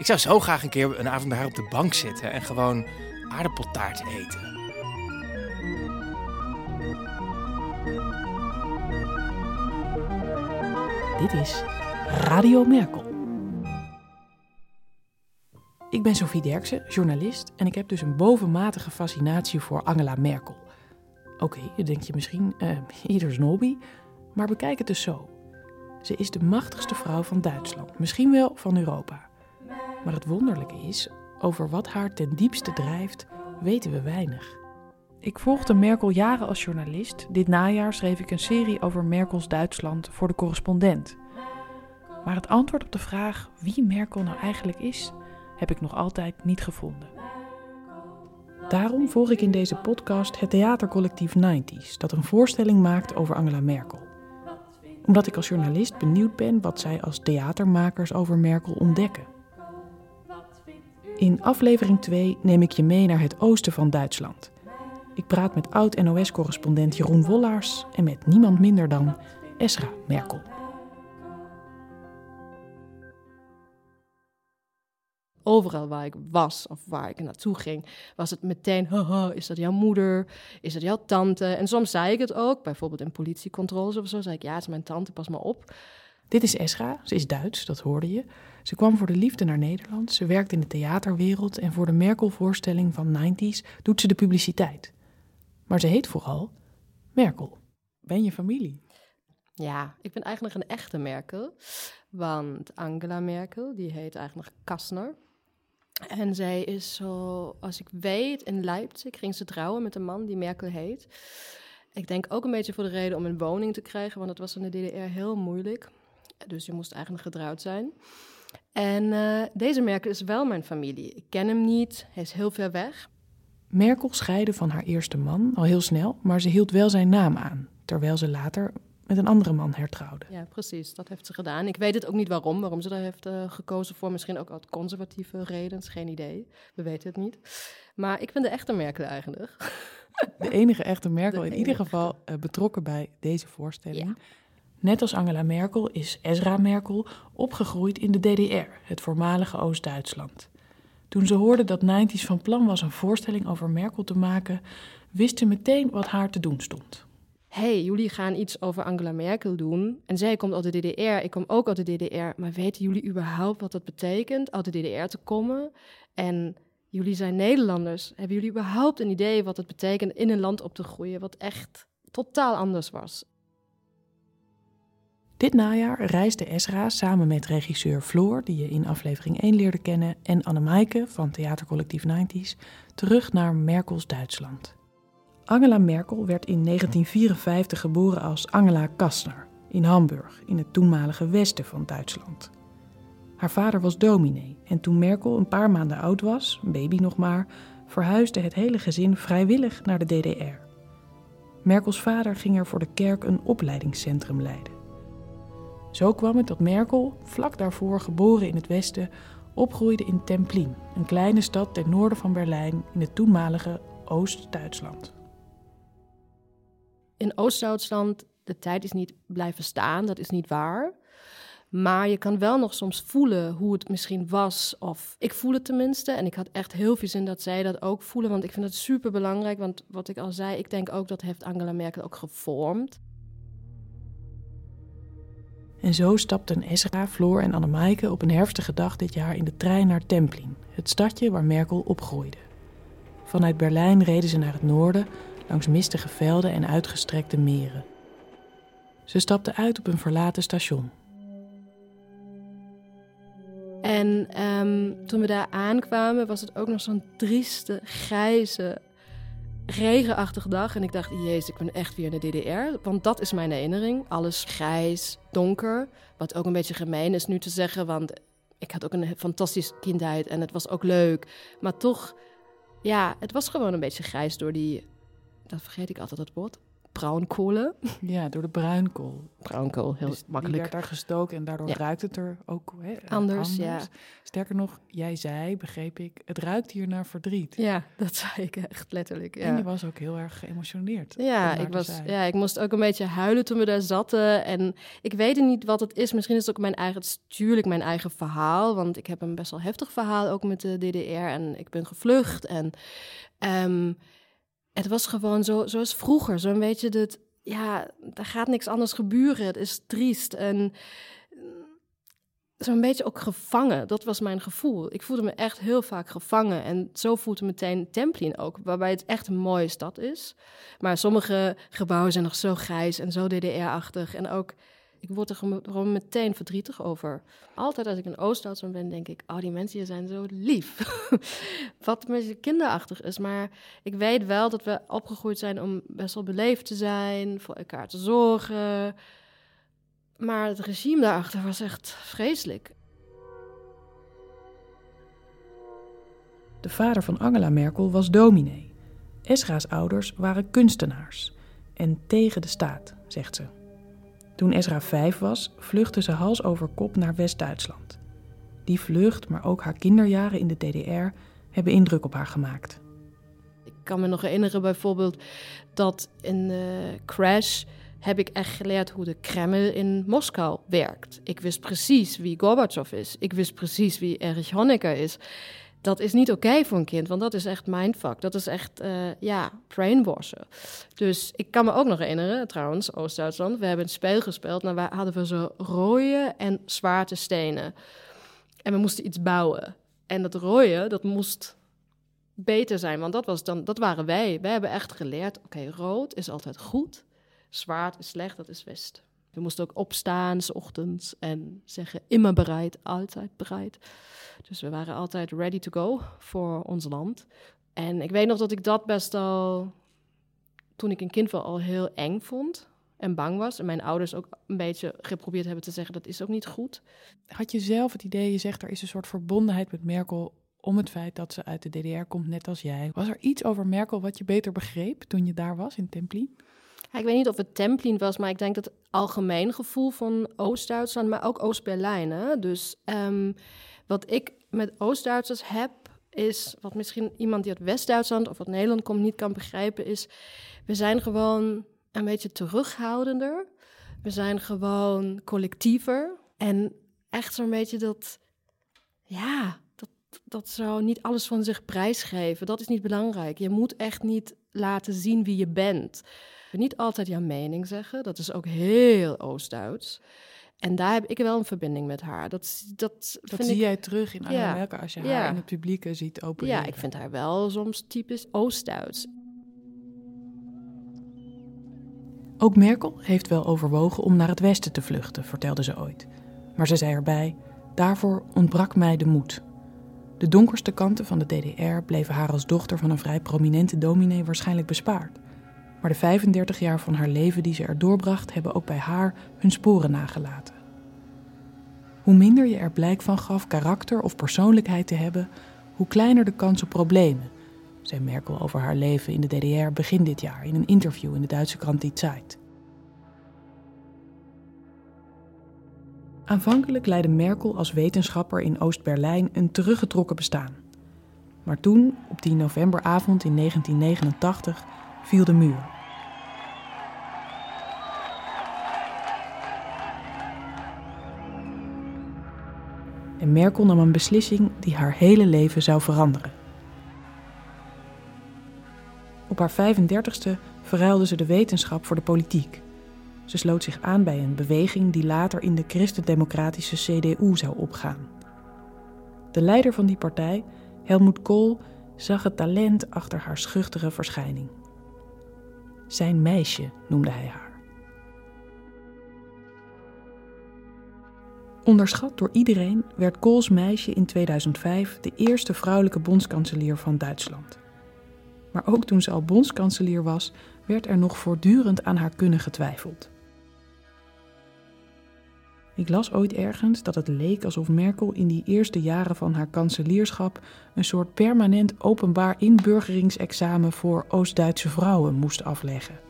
Ik zou zo graag een keer een avond haar op de bank zitten en gewoon aardappeltaart eten. Dit is Radio Merkel. Ik ben Sophie Derksen, journalist, en ik heb dus een bovenmatige fascinatie voor Angela Merkel. Oké, okay, denk je misschien, uh, ieder hobby, maar bekijk het dus zo. Ze is de machtigste vrouw van Duitsland, misschien wel van Europa. Maar het wonderlijke is, over wat haar ten diepste drijft, weten we weinig. Ik volgde Merkel jaren als journalist. Dit najaar schreef ik een serie over Merkels Duitsland voor de correspondent. Maar het antwoord op de vraag wie Merkel nou eigenlijk is, heb ik nog altijd niet gevonden. Daarom volg ik in deze podcast het theatercollectief 90s, dat een voorstelling maakt over Angela Merkel. Omdat ik als journalist benieuwd ben wat zij als theatermakers over Merkel ontdekken. In aflevering 2 neem ik je mee naar het oosten van Duitsland. Ik praat met oud-NOS-correspondent Jeroen Wollaars en met niemand minder dan Esra Merkel. overal waar ik was of waar ik naartoe ging, was het meteen, haha, is dat jouw moeder? Is dat jouw tante? En soms zei ik het ook, bijvoorbeeld in politiecontroles of zo, zei ik, ja, het is mijn tante, pas maar op. Dit is Esra, ze is Duits, dat hoorde je. Ze kwam voor de liefde naar Nederland, ze werkt in de theaterwereld en voor de Merkel-voorstelling van 90s doet ze de publiciteit. Maar ze heet vooral Merkel. Ben je familie? Ja, ik ben eigenlijk een echte Merkel. Want Angela Merkel, die heet eigenlijk Kastner. En zij is zo, als ik weet, in Leipzig ging ze trouwen met een man die Merkel heet. Ik denk ook een beetje voor de reden om een woning te krijgen, want het was in de DDR heel moeilijk. Dus je moest eigenlijk getrouwd zijn. En uh, deze Merkel is wel mijn familie. Ik ken hem niet, hij is heel ver weg. Merkel scheidde van haar eerste man al heel snel, maar ze hield wel zijn naam aan, terwijl ze later met een andere man hertrouwde. Ja, precies. Dat heeft ze gedaan. Ik weet het ook niet waarom, waarom ze daar heeft uh, gekozen voor. Misschien ook uit conservatieve redenen, geen idee. We weten het niet. Maar ik vind de echte Merkel eigenlijk. De enige echte Merkel, in ieder geval uh, betrokken bij deze voorstelling. Ja. Net als Angela Merkel is Ezra Merkel opgegroeid in de DDR, het voormalige Oost-Duitsland. Toen ze hoorde dat 90's van plan was een voorstelling over Merkel te maken, wist ze meteen wat haar te doen stond hey, jullie gaan iets over Angela Merkel doen. En zij komt uit de DDR, ik kom ook uit de DDR. Maar weten jullie überhaupt wat dat betekent, uit de DDR te komen? En jullie zijn Nederlanders. Hebben jullie überhaupt een idee wat het betekent in een land op te groeien wat echt totaal anders was? Dit najaar reisde Esra samen met regisseur Floor, die je in aflevering 1 leerde kennen, en Annemaike van theatercollectief 90s terug naar Merkels Duitsland. Angela Merkel werd in 1954 geboren als Angela Kastner in Hamburg, in het toenmalige westen van Duitsland. Haar vader was dominee en toen Merkel een paar maanden oud was, baby nog maar, verhuisde het hele gezin vrijwillig naar de DDR. Merkels vader ging er voor de kerk een opleidingscentrum leiden. Zo kwam het dat Merkel, vlak daarvoor geboren in het westen, opgroeide in Templin, een kleine stad ten noorden van Berlijn in het toenmalige Oost-Duitsland in Oost-Duitsland, de tijd is niet blijven staan, dat is niet waar. Maar je kan wel nog soms voelen hoe het misschien was. Of ik voel het tenminste. En ik had echt heel veel zin dat zij dat ook voelen. Want ik vind het super belangrijk. Want wat ik al zei, ik denk ook dat heeft Angela Merkel ook gevormd. En zo stapten Esra, Floor en Annemaike op een herfstige dag dit jaar in de trein naar Templin, het stadje waar Merkel opgroeide. Vanuit Berlijn reden ze naar het noorden, langs mistige velden en uitgestrekte meren. Ze stapte uit op een verlaten station. En ehm, toen we daar aankwamen, was het ook nog zo'n trieste, grijze, regenachtige dag. En ik dacht, jezus, ik ben echt weer in de DDR. Want dat is mijn herinnering. Alles grijs, donker. Wat ook een beetje gemeen is nu te zeggen, want ik had ook een fantastische kindheid en het was ook leuk. Maar toch, ja, het was gewoon een beetje grijs door die dat vergeet ik altijd, dat woord. Bruinkolen. Ja, door de bruinkool. Bruinkool, heel Dus die makkelijk. werd daar gestoken en daardoor Ja. ruikt het er ook hè, eh, Anders, ja. Sterker nog, jij zei, begreep ik, het ruikt hier naar verdriet. Ja, dat zei ik echt letterlijk. En je Ja, was ook heel erg geëmotioneerd. ja, ik was, zei. ja, ik moest ook een beetje huilen toen we daar zaten. En ik weet niet wat het is. Misschien is het ook mijn eigen, het is natuurlijk mijn eigen verhaal. Want ik heb een best wel heftig verhaal ook met de DDR. En ik ben gevlucht. En ehm, het was gewoon zo, zoals vroeger. Zo'n beetje dat, ja, er gaat niks anders gebeuren. Het is triest. En mm, zo'n beetje ook gevangen. Dat was mijn gevoel. Ik voelde me echt heel vaak gevangen. En zo voelde meteen Templin ook, waarbij het echt een mooie stad is. Maar sommige gebouwen zijn nog zo grijs en zo DDR-achtig. En ook, ik word er gewoon meteen verdrietig over. Altijd als ik in Oost-Duitsland ben, denk ik... oh, die mensen hier zijn zo lief. Wat een beetje kinderachtig is. Maar ik weet wel dat we opgegroeid zijn om best wel beleefd te zijn... voor elkaar te zorgen... Maar het regime daarachter was echt vreselijk. De vader van Angela Merkel was dominee. Esra's ouders waren kunstenaars. En tegen de staat, zegt ze. Toen Esra vijf was, vluchtte ze hals over kop naar West-Duitsland. Die vlucht, maar ook haar kinderjaren in de DDR, hebben indruk op haar gemaakt. Ik kan me nog herinneren bijvoorbeeld dat in de crash heb ik echt geleerd hoe de Kreml in Moskou werkt. Ik wist precies wie Gorbachev is. Ik wist precies wie Erich Honecker is. Dat is niet oké voor een kind, want dat is echt mindfuck. Dat is echt, eh, ja, brainwashen. Dus ik kan me ook nog herinneren, trouwens, Oost-Duitsland. We hebben een spel gespeeld en waar hadden we zo rode en zwarte stenen. En we moesten iets bouwen. En dat rode, dat moest beter zijn, want dat, was dan, dat waren wij. Wij hebben echt geleerd, oké, rood is altijd goed, zwart is slecht, dat is west. We moesten ook opstaan, s ochtends, en zeggen immer bereid, altijd bereid. Dus we waren altijd ready to go voor ons land. En ik weet nog dat ik dat best al, toen ik een kind was, al heel eng vond en bang was. En mijn ouders ook een beetje geprobeerd hebben te zeggen, dat is ook niet goed. Had je zelf het idee, je zegt er is een soort verbondenheid met Merkel om het feit dat ze uit de DDR komt, net als jij. Was er iets over Merkel wat je beter begreep toen je daar was in Templin? Ik weet niet of het Templin was, maar ik denk dat het algemeen gevoel van Oost-Duitsland, maar ook Oost-Berlijn. Dus ehm, wat ik met Oost-Duitsers heb, is wat misschien iemand die uit West-Duitsland of uit Nederland komt niet kan begrijpen, is we zijn gewoon een beetje terughoudender. We zijn gewoon collectiever. En echt zo'n beetje dat, ja, dat, dat zou niet alles van zich prijsgeven. Dat is niet belangrijk. Je moet echt niet laten zien wie je bent. Niet altijd jouw mening zeggen. Dat is ook heel Oost-Duits. En daar heb ik wel een verbinding met haar. Dat, dat, Dat vind zie ik, jij terug in Angela Ja. Als je haar Ja. in het publiek eh, ziet opereren. Ja, ik vind haar wel soms typisch Oost-Duits. Ook Merkel heeft wel overwogen om naar het westen te vluchten, vertelde ze ooit. Maar ze zei erbij: daarvoor ontbrak mij de moed. De donkerste kanten van de DDR bleven haar als dochter van een vrij prominente dominee waarschijnlijk bespaard. Maar de 35 jaar van haar leven die ze er doorbracht, hebben ook bij haar hun sporen nagelaten. Hoe minder je er blijk van gaf karakter of persoonlijkheid te hebben, hoe kleiner de kans op problemen, zei Merkel over haar leven in de DDR begin dit jaar in een interview in de Duitse krant Die Zeit. Aanvankelijk leidde Merkel als wetenschapper in Oost-Berlijn een teruggetrokken bestaan. Maar toen, op die novemberavond in 1989, viel de muur. En Merkel nam een beslissing die haar hele leven zou veranderen. Op haar 35ste verruilde ze de wetenschap voor de politiek. Ze sloot zich aan bij een beweging die later in de christendemocratische CDU zou opgaan. De leider van die partij, Helmut Kohl, zag het talent achter haar schuchtere verschijning. Zijn meisje noemde hij haar. Onderschat door iedereen werd Kohls meisje in 2005 de eerste vrouwelijke bondskanselier van Duitsland. Maar ook toen ze al bondskanselier was, werd er nog voortdurend aan haar kunnen getwijfeld. Ik las ooit ergens dat het leek alsof Merkel in die eerste jaren van haar kanselierschap een soort permanent openbaar inburgeringsexamen voor Oost-Duitse vrouwen moest afleggen.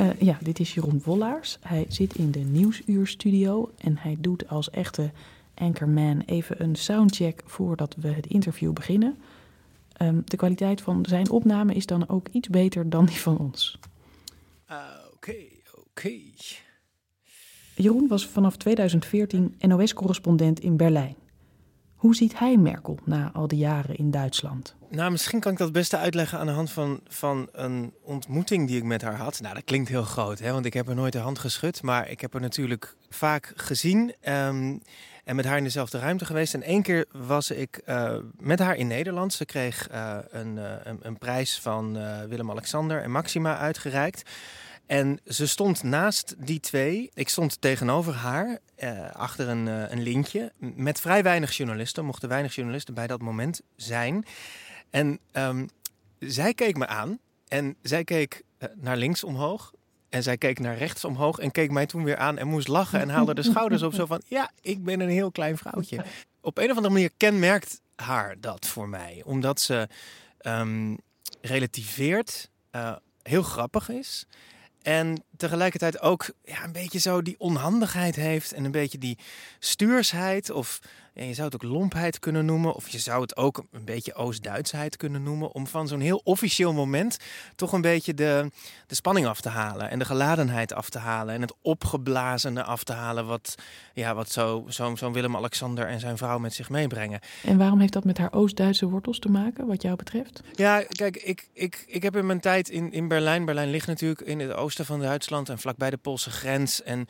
Uh, ja, dit is Jeroen Wollaars. Hij zit in de Nieuwsuurstudio en hij doet als echte anchorman even een soundcheck voordat we het interview beginnen. Um, de kwaliteit van zijn opname is dan ook iets beter dan die van ons. Uh, oké, okay, oké. Okay. Jeroen was vanaf 2014 NOS-correspondent in Berlijn. Hoe ziet hij Merkel na al die jaren in Duitsland? Nou, misschien kan ik dat beste uitleggen aan de hand van, van een ontmoeting die ik met haar had. Nou, dat klinkt heel groot, hè, want ik heb haar nooit de hand geschud. Maar ik heb haar natuurlijk vaak gezien um, en met haar in dezelfde ruimte geweest. En één keer was ik uh, met haar in Nederland. Ze kreeg uh, een, uh, een, een, prijs van Willem-Alexander en Maxima uitgereikt. En ze stond naast die twee. Ik stond tegenover haar, eh, achter een, uh, een lintje. Met vrij weinig journalisten. Mochten weinig journalisten bij dat moment zijn. En um, zij keek me aan. En zij keek uh, naar links omhoog. En zij keek naar rechts omhoog. En keek mij toen weer aan en moest lachen. En haalde de schouders op. Zo van: Ja, ik ben een heel klein vrouwtje. Op een of andere manier kenmerkt haar dat voor mij. Omdat ze um, relativeert. heel grappig is. En tegelijkertijd ook ja, een beetje zo die onhandigheid heeft en een beetje die stuursheid. Of ja, je zou het ook lompheid kunnen noemen. Of je zou het ook een beetje Oost-Duitsheid kunnen noemen. Om van zo'n heel officieel moment toch een beetje de, de spanning af te halen. En de geladenheid af te halen. En het opgeblazene af te halen. Wat, ja, wat zo'n zo, zo Willem-Alexander en zijn vrouw met zich meebrengen. En waarom heeft dat met haar Oost-Duitse wortels te maken, wat jou betreft? Ja, kijk, ik, ik, ik heb in mijn tijd in, in Berlijn. Berlijn ligt natuurlijk in het oosten van Duitsland en vlakbij de Poolse grens. En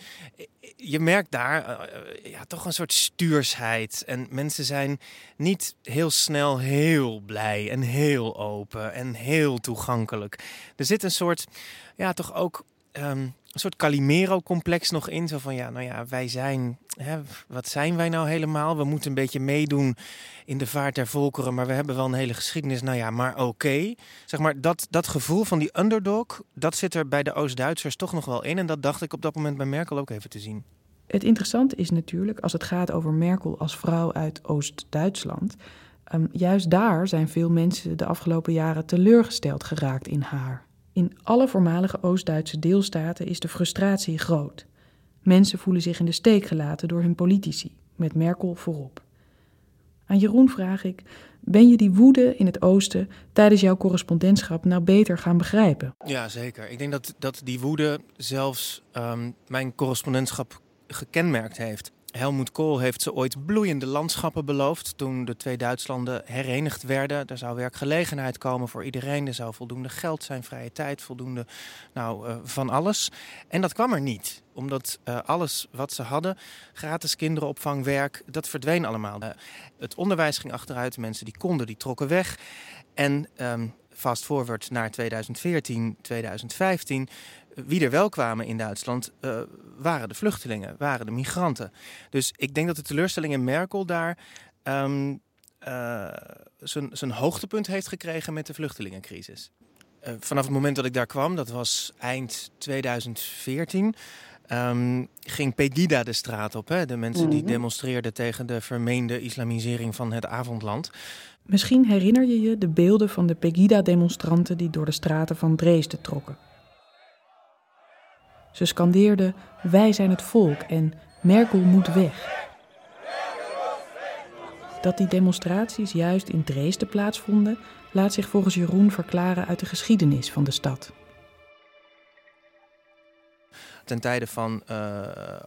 je merkt daar uh, ja, toch een soort stuursheid. En mensen zijn niet heel snel heel blij en heel open en heel toegankelijk. Er zit een soort, ja, toch ook um, een soort Calimero-complex nog in. Zo van, ja, nou ja, wij zijn, hè, wat zijn wij nou helemaal? We moeten een beetje meedoen in de vaart der volkeren, maar we hebben wel een hele geschiedenis. Nou ja, maar oké. Zeg maar, dat, dat gevoel van die underdog, dat zit er bij de Oost-Duitsers toch nog wel in. En dat dacht ik op dat moment bij Merkel ook even te zien. Het interessante is natuurlijk, als het gaat over Merkel als vrouw uit Oost-Duitsland... Um, juist daar zijn veel mensen de afgelopen jaren teleurgesteld geraakt in haar. In alle voormalige Oost-Duitse deelstaten is de frustratie groot. Mensen voelen zich in de steek gelaten door hun politici, met Merkel voorop. Aan Jeroen vraag ik: ben je die woede in het oosten tijdens jouw correspondentschap nou beter gaan begrijpen? Ja, zeker. Ik denk dat, dat die woede zelfs um, mijn correspondentschap gekenmerkt heeft. Helmoet Kool heeft ze ooit bloeiende landschappen beloofd toen de twee Duitslanden herenigd werden. Er zou werkgelegenheid komen voor iedereen, er zou voldoende geld zijn, vrije tijd, voldoende nou, uh, van alles. En dat kwam er niet, omdat uh, alles wat ze hadden, gratis kinderopvang, werk, dat verdween allemaal. Uh, het onderwijs ging achteruit, mensen die konden, die trokken weg. En um, fast forward naar 2014, 2015 wie er wel kwamen in Duitsland, uh, waren de vluchtelingen, waren de migranten. Dus ik denk dat de teleurstelling in Merkel daar um, uh, zijn hoogtepunt heeft gekregen met de vluchtelingencrisis. Uh, vanaf het moment dat ik daar kwam, dat was eind 2014. Um, ging Pegida de straat op. Hè? De mensen mm -hmm. die mhm. demonstreerden tegen de vermeende islamisering van het avondland. Misschien herinner je je de beelden van de Pegida-demonstranten die door de straten van Dresden trokken. Ze scandeerden: Wij zijn het volk en Merkel moet weg. Dat die demonstraties juist in Dresden plaatsvonden, laat zich volgens Jeroen verklaren uit de geschiedenis van de stad ten tijde van uh,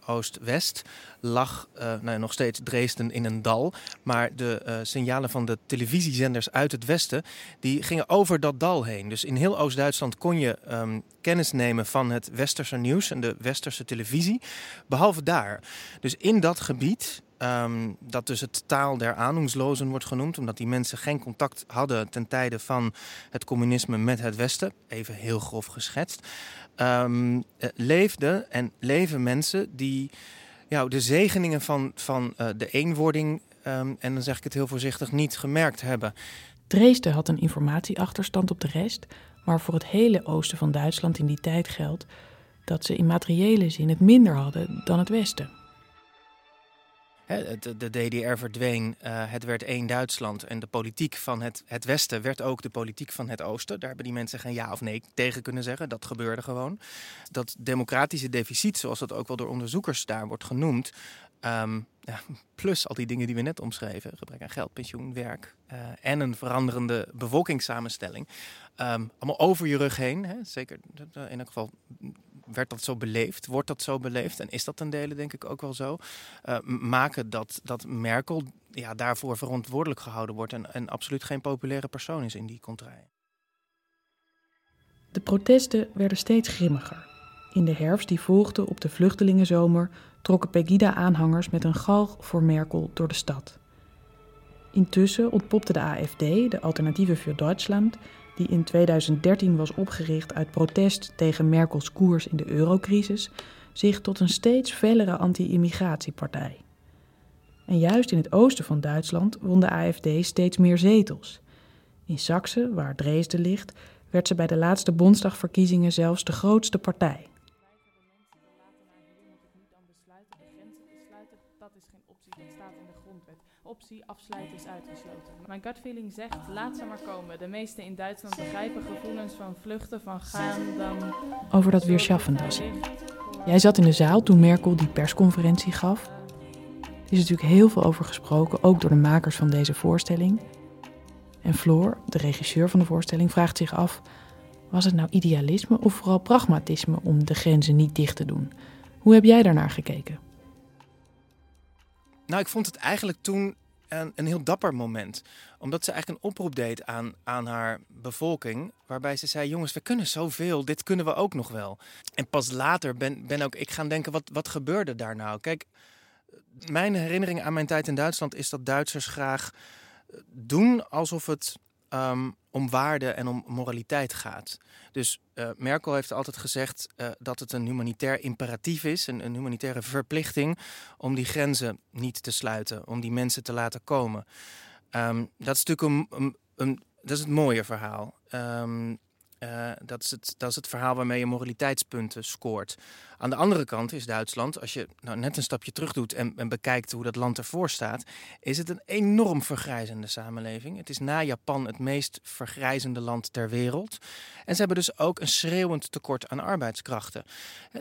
Oost-West lag uh, nou, nog steeds Dresden in een dal. Maar de uh, signalen van de televisiezenders uit het westen die gingen over dat dal heen. Dus in heel Oost-Duitsland kon je um, kennis nemen van het westerse nieuws en de westerse televisie. Behalve daar. Dus in dat gebied Um, dat dus het taal der aanhongslozen wordt genoemd, omdat die mensen geen contact hadden ten tijde van het communisme met het Westen, even heel grof geschetst, um, leefden en leven mensen die ja, de zegeningen van, van uh, de eenwording, um, en dan zeg ik het heel voorzichtig, niet gemerkt hebben. Dresden had een informatieachterstand op de rest, maar voor het hele oosten van Duitsland in die tijd geldt dat ze in materiële zin het minder hadden dan het Westen. De, DDR verdween, het werd één Duitsland. En de politiek van het, het Westen werd ook de politiek van het Oosten. Daar hebben die mensen geen ja of nee tegen kunnen zeggen. Dat gebeurde gewoon. Dat democratische deficit, zoals dat ook wel door onderzoekers daar wordt genoemd, Ehm, ja, plus al die dingen die we net omschreven: gebrek aan geld, pensioen, werk uh, en een veranderende bevolkingssamenstelling. Um, allemaal over je rug heen. Hè? Zeker in elk geval werd dat zo beleefd, wordt dat zo beleefd en is dat ten dele denk ik ook wel zo. Uh, maken dat, dat Merkel ja, daarvoor verantwoordelijk gehouden wordt en, en absoluut geen populaire persoon is in die contraille. De protesten werden steeds grimmiger. In de herfst die volgde op de vluchtelingenzomer trokken Pegida-aanhangers met een galg voor Merkel door de stad. Intussen ontpopte de AFD, de Alternatieve voor Duitsland, die in 2013 was opgericht uit protest tegen Merkels koers in de eurocrisis, zich tot een steeds fellere anti-immigratiepartij. En juist in het oosten van Duitsland won de AFD steeds meer zetels. In Saxe, waar Dresden ligt, werd ze bij de laatste Bondsdagverkiezingen zelfs de grootste partij. Optie afsluiten is uitgesloten. Mijn gut feeling zegt, laat ze maar komen. De meesten in Duitsland begrijpen gevoelens van vluchten, van gaan dan... Over dat weerschaffendas. Jij zat in de zaal toen Merkel die persconferentie gaf. Er is natuurlijk heel veel over gesproken, ook door de makers van deze voorstelling. En Floor, de regisseur van de voorstelling, vraagt zich af... was het nou idealisme of vooral pragmatisme om de grenzen niet dicht te doen? Hoe heb jij daarnaar gekeken? Nou, ik vond het eigenlijk toen een, een heel dapper moment. Omdat ze eigenlijk een oproep deed aan, aan haar bevolking. Waarbij ze zei: Jongens, we kunnen zoveel, dit kunnen we ook nog wel. En pas later ben, ben ook ik gaan denken: wat, wat gebeurde daar nou? Kijk, mijn herinnering aan mijn tijd in Duitsland is dat Duitsers graag doen alsof het Ehm, om waarde en om moraliteit gaat. Dus uh, Merkel heeft altijd gezegd uh, dat het een humanitair imperatief is, een, een, humanitaire verplichting om die grenzen niet te sluiten, om die mensen te laten komen. Um, dat is natuurlijk een, een, dat is het mooie verhaal. Um, uh, dat, is het, dat is het verhaal waarmee je moraliteitspunten scoort. Aan de andere kant is Duitsland, als je nou net een stapje terug doet en, bekijkt hoe dat land ervoor staat, is het een enorm vergrijzende samenleving. Het is na Japan het meest vergrijzende land ter wereld. En ze hebben dus ook een schreeuwend tekort aan arbeidskrachten.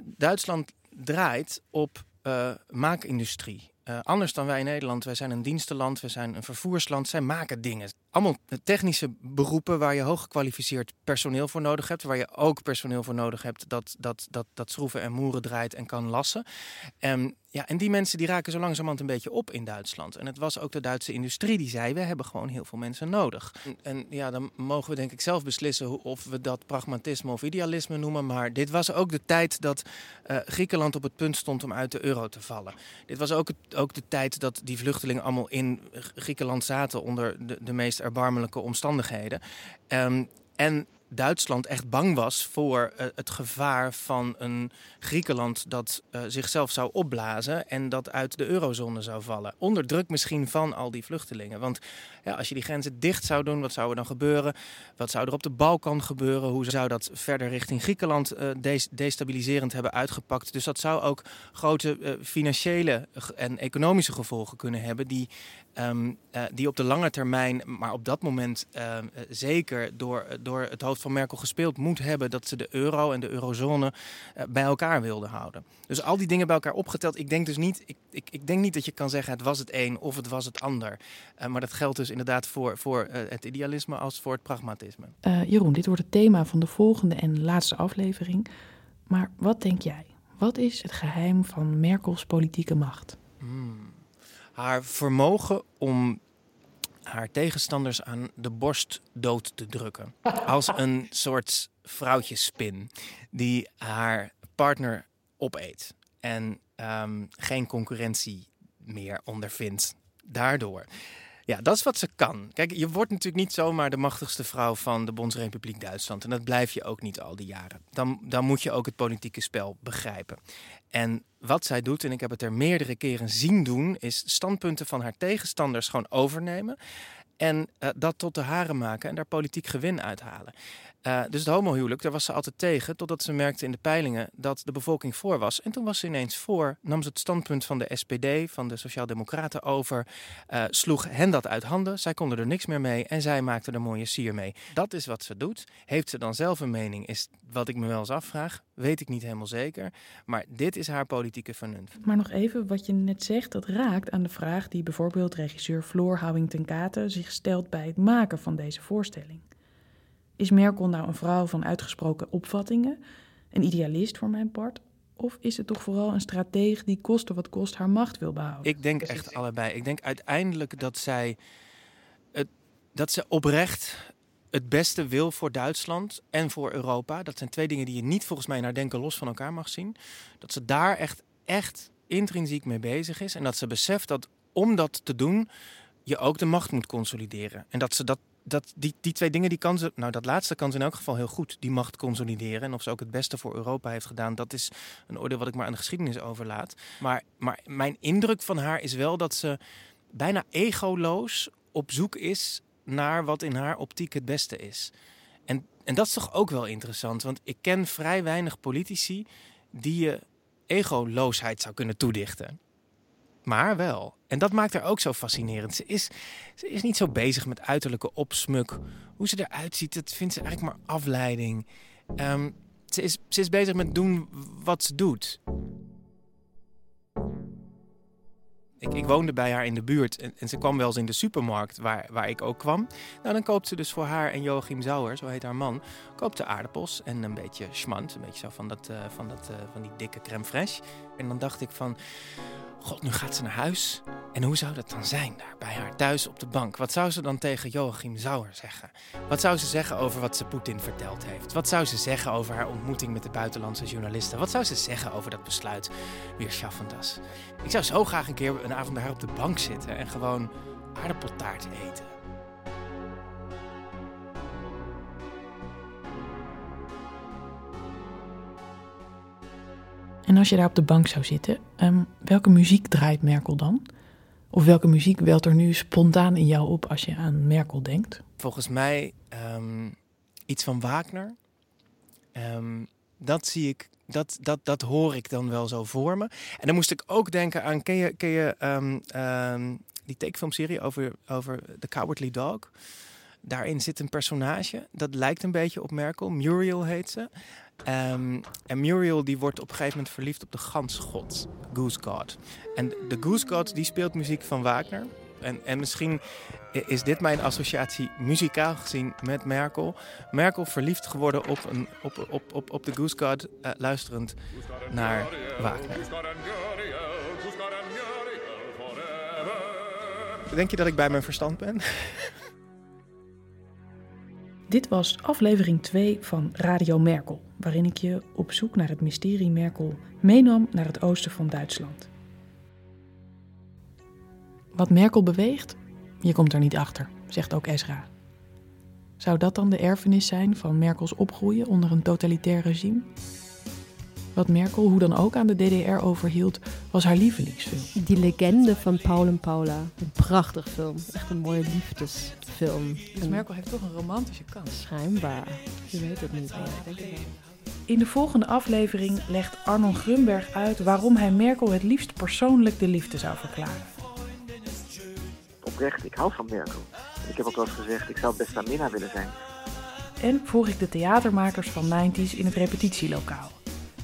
Duitsland draait op uh, maakindustrie. Anders dan wij in Nederland. Wij zijn een dienstenland, we zijn een vervoersland. Zij maken dingen. Allemaal technische beroepen waar je hooggekwalificeerd personeel voor nodig hebt. Waar je ook personeel voor nodig hebt dat, dat, dat, dat schroeven en moeren draait en kan lassen. En ja, en die mensen die raken zo langzamerhand een beetje op in Duitsland. En het was ook de Duitse industrie die zei: we hebben gewoon heel veel mensen nodig. En, ja, dan mogen we denk ik zelf beslissen of we dat pragmatisme of idealisme noemen. Maar dit was ook de tijd dat uh, Griekenland op het punt stond om uit de euro te vallen. Dit was ook, ook de tijd dat die vluchtelingen allemaal in Griekenland zaten onder de, de meest erbarmelijke omstandigheden. Um, en Duitsland echt bang was voor uh, het gevaar van een Griekenland dat uh, zichzelf zou opblazen en dat uit de eurozone zou vallen. Onder druk misschien van al die vluchtelingen. Want ja, als je die grenzen dicht zou doen, wat zou er dan gebeuren? Wat zou er op de Balkan gebeuren? Hoe zou dat verder richting Griekenland uh, destabiliserend hebben uitgepakt? Dus dat zou ook grote financiële en economische gevolgen kunnen hebben die uh, die op de lange termijn, maar op dat moment uh, zeker door, door het hoofd van Merkel gespeeld moet hebben dat ze de euro en de eurozone uh, bij elkaar wilden houden. Dus al die dingen bij elkaar opgeteld. Ik denk dus niet, ik, ik, ik denk niet dat je kan zeggen het was het een of het was het ander. maar dat geldt dus inderdaad voor, voor het idealisme als voor het pragmatisme. Jeroen, dit wordt het thema van de volgende en laatste aflevering. Maar wat denk jij? Wat is het geheim van Merkels politieke macht? Hmm haar vermogen om haar tegenstanders aan de borst dood te drukken. Als een soort vrouwtjespin die haar partner opeet en um, geen concurrentie meer ondervindt daardoor. Ja, dat is wat ze kan. Kijk, je wordt natuurlijk niet zomaar de machtigste vrouw van de Bondsrepubliek Duitsland. En dat blijf je ook niet al die jaren. Dan, dan moet je ook het politieke spel begrijpen. En wat zij doet, en ik heb het er meerdere keren zien doen, is standpunten van haar tegenstanders gewoon overnemen. En uh, dat tot de haren maken en daar politiek gewin uithalen. Uh, dus het homohuwelijk, daar was ze altijd tegen, totdat ze merkte in de peilingen dat de bevolking voor was. En toen was ze ineens voor, nam ze het standpunt van de SPD, van de Sociaaldemocraten over, uh, sloeg hen dat uit handen. Zij konden er niks meer mee en zij maakte er mooie sier mee. Dat is wat ze doet. Heeft ze dan zelf een mening, is wat ik me wel eens afvraag. Weet ik niet helemaal zeker. Maar dit is haar politieke vernuft. Maar nog even wat je net zegt, dat raakt aan de vraag die bijvoorbeeld regisseur Floor Houwing ten Katen zich stelt bij het maken van deze voorstelling. Is Merkel nou een vrouw van uitgesproken opvattingen, een idealist voor mijn part? Of is het toch vooral een strateeg die koste wat kost haar macht wil behouden? Ik denk echt allebei. Ik denk uiteindelijk dat zij het, dat ze oprecht het beste wil voor Duitsland en voor Europa. Dat zijn twee dingen die je niet volgens mij naar denken los van elkaar mag zien. Dat ze daar echt, echt intrinsiek mee bezig is. En dat ze beseft dat om dat te doen, je ook de macht moet consolideren. En dat ze dat dat, die, die twee dingen, die kan ze, nou dat laatste kan ze in elk geval heel goed, die macht consolideren. En of ze ook het beste voor Europa heeft gedaan, dat is een oordeel wat ik maar aan de geschiedenis overlaat. Maar, maar mijn indruk van haar is wel dat ze bijna egoloos op zoek is naar wat in haar optiek het beste is. En, en dat is toch ook wel interessant, want ik ken vrij weinig politici die je egoloosheid zou kunnen toedichten maar wel. En dat maakt haar ook zo fascinerend. Ze is, ze is niet zo bezig met uiterlijke opsmuk. Hoe ze eruit ziet, dat vindt ze eigenlijk maar afleiding. Um, ze, is, ze is bezig met doen wat ze doet. Ik, ik, woonde bij haar in de buurt en, en, ze kwam wel eens in de supermarkt waar, waar ik ook kwam. Nou, dan koopt ze dus voor haar en Joachim Zauer, zo heet haar man, koopt ze aardappels en een beetje schmand. Een beetje zo van, dat, uh, van, dat, uh, van die dikke crème fraîche. En dan dacht ik van, God, nu gaat ze naar huis. En hoe zou dat dan zijn daar bij haar thuis op de bank? Wat zou ze dan tegen Joachim Zauer zeggen? Wat zou ze zeggen over wat ze Poetin verteld heeft? Wat zou ze zeggen over haar ontmoeting met de buitenlandse journalisten? Wat zou ze zeggen over dat besluit weer Schaffendas? Ik zou zo graag een keer een avond bij haar op de bank zitten en gewoon aardappeltaart eten. En als je daar op de bank zou zitten, um, welke muziek draait Merkel dan? Of welke muziek welt er nu spontaan in jou op als je aan Merkel denkt? Volgens mij um, iets van Wagner. Um, dat zie ik, dat, dat, dat hoor ik dan wel zo voor me. En dan moest ik ook denken aan, ken je, ken je die tekenfilmserie over, over The Cowardly Dog? Daarin zit een personage, dat lijkt een beetje op Merkel. Muriel heet ze. Um, en Muriel die wordt op een gegeven moment verliefd op de gansgod, Goose God. En de Goose God die speelt muziek van Wagner. En, en misschien is dit mijn associatie muzikaal gezien met Merkel. Merkel verliefd geworden op, een, op, op, op, op de Goose God, uh, luisterend naar Wagner. Denk je dat ik bij mijn verstand ben? Dit was aflevering 2 van Radio Merkel, waarin ik je op zoek naar het mysterie Merkel meenam naar het oosten van Duitsland. Wat Merkel beweegt, je komt er niet achter, zegt ook Ezra. Zou dat dan de erfenis zijn van Merkels opgroeien onder een totalitair regime? Wat Merkel hoe dan ook aan de DDR overhield, was haar lievelingsfilm. Die legende van Paul en Paula. Een prachtig film. Echt een mooie liefdesfilm. Dus Merkel heeft toch een romantische kant. Schijnbaar. Je weet het niet. In de volgende aflevering legt Arnon Grunberg uit waarom hij Merkel het liefst persoonlijk de liefde zou verklaren. Oprecht, ik hou van Merkel. Ik heb ook wel eens gezegd, ik zou best aan Minna willen zijn. En volg ik de theatermakers van 90s in het repetitielokaal.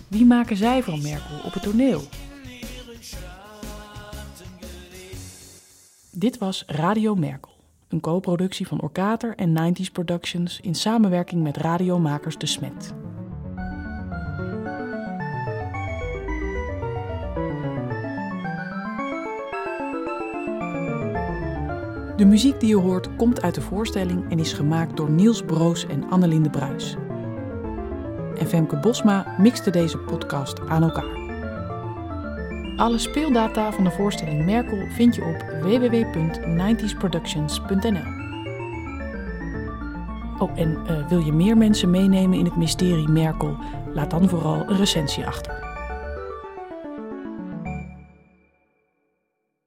Wie maken zij van Merkel op het toneel? Dit was Radio Merkel, een co-productie van Orkater en 90s Productions in samenwerking met radiomakers De Smet. De muziek die je hoort komt uit de voorstelling en is gemaakt door Niels Broos en Annelinde Bruis en Femke Bosma mixte deze podcast aan elkaar. Alle speeldata van de voorstelling Merkel vind je op www.90sproductions.nl. Oh, en uh, wil je meer mensen meenemen in het mysterie Merkel? Laat dan vooral een recensie achter.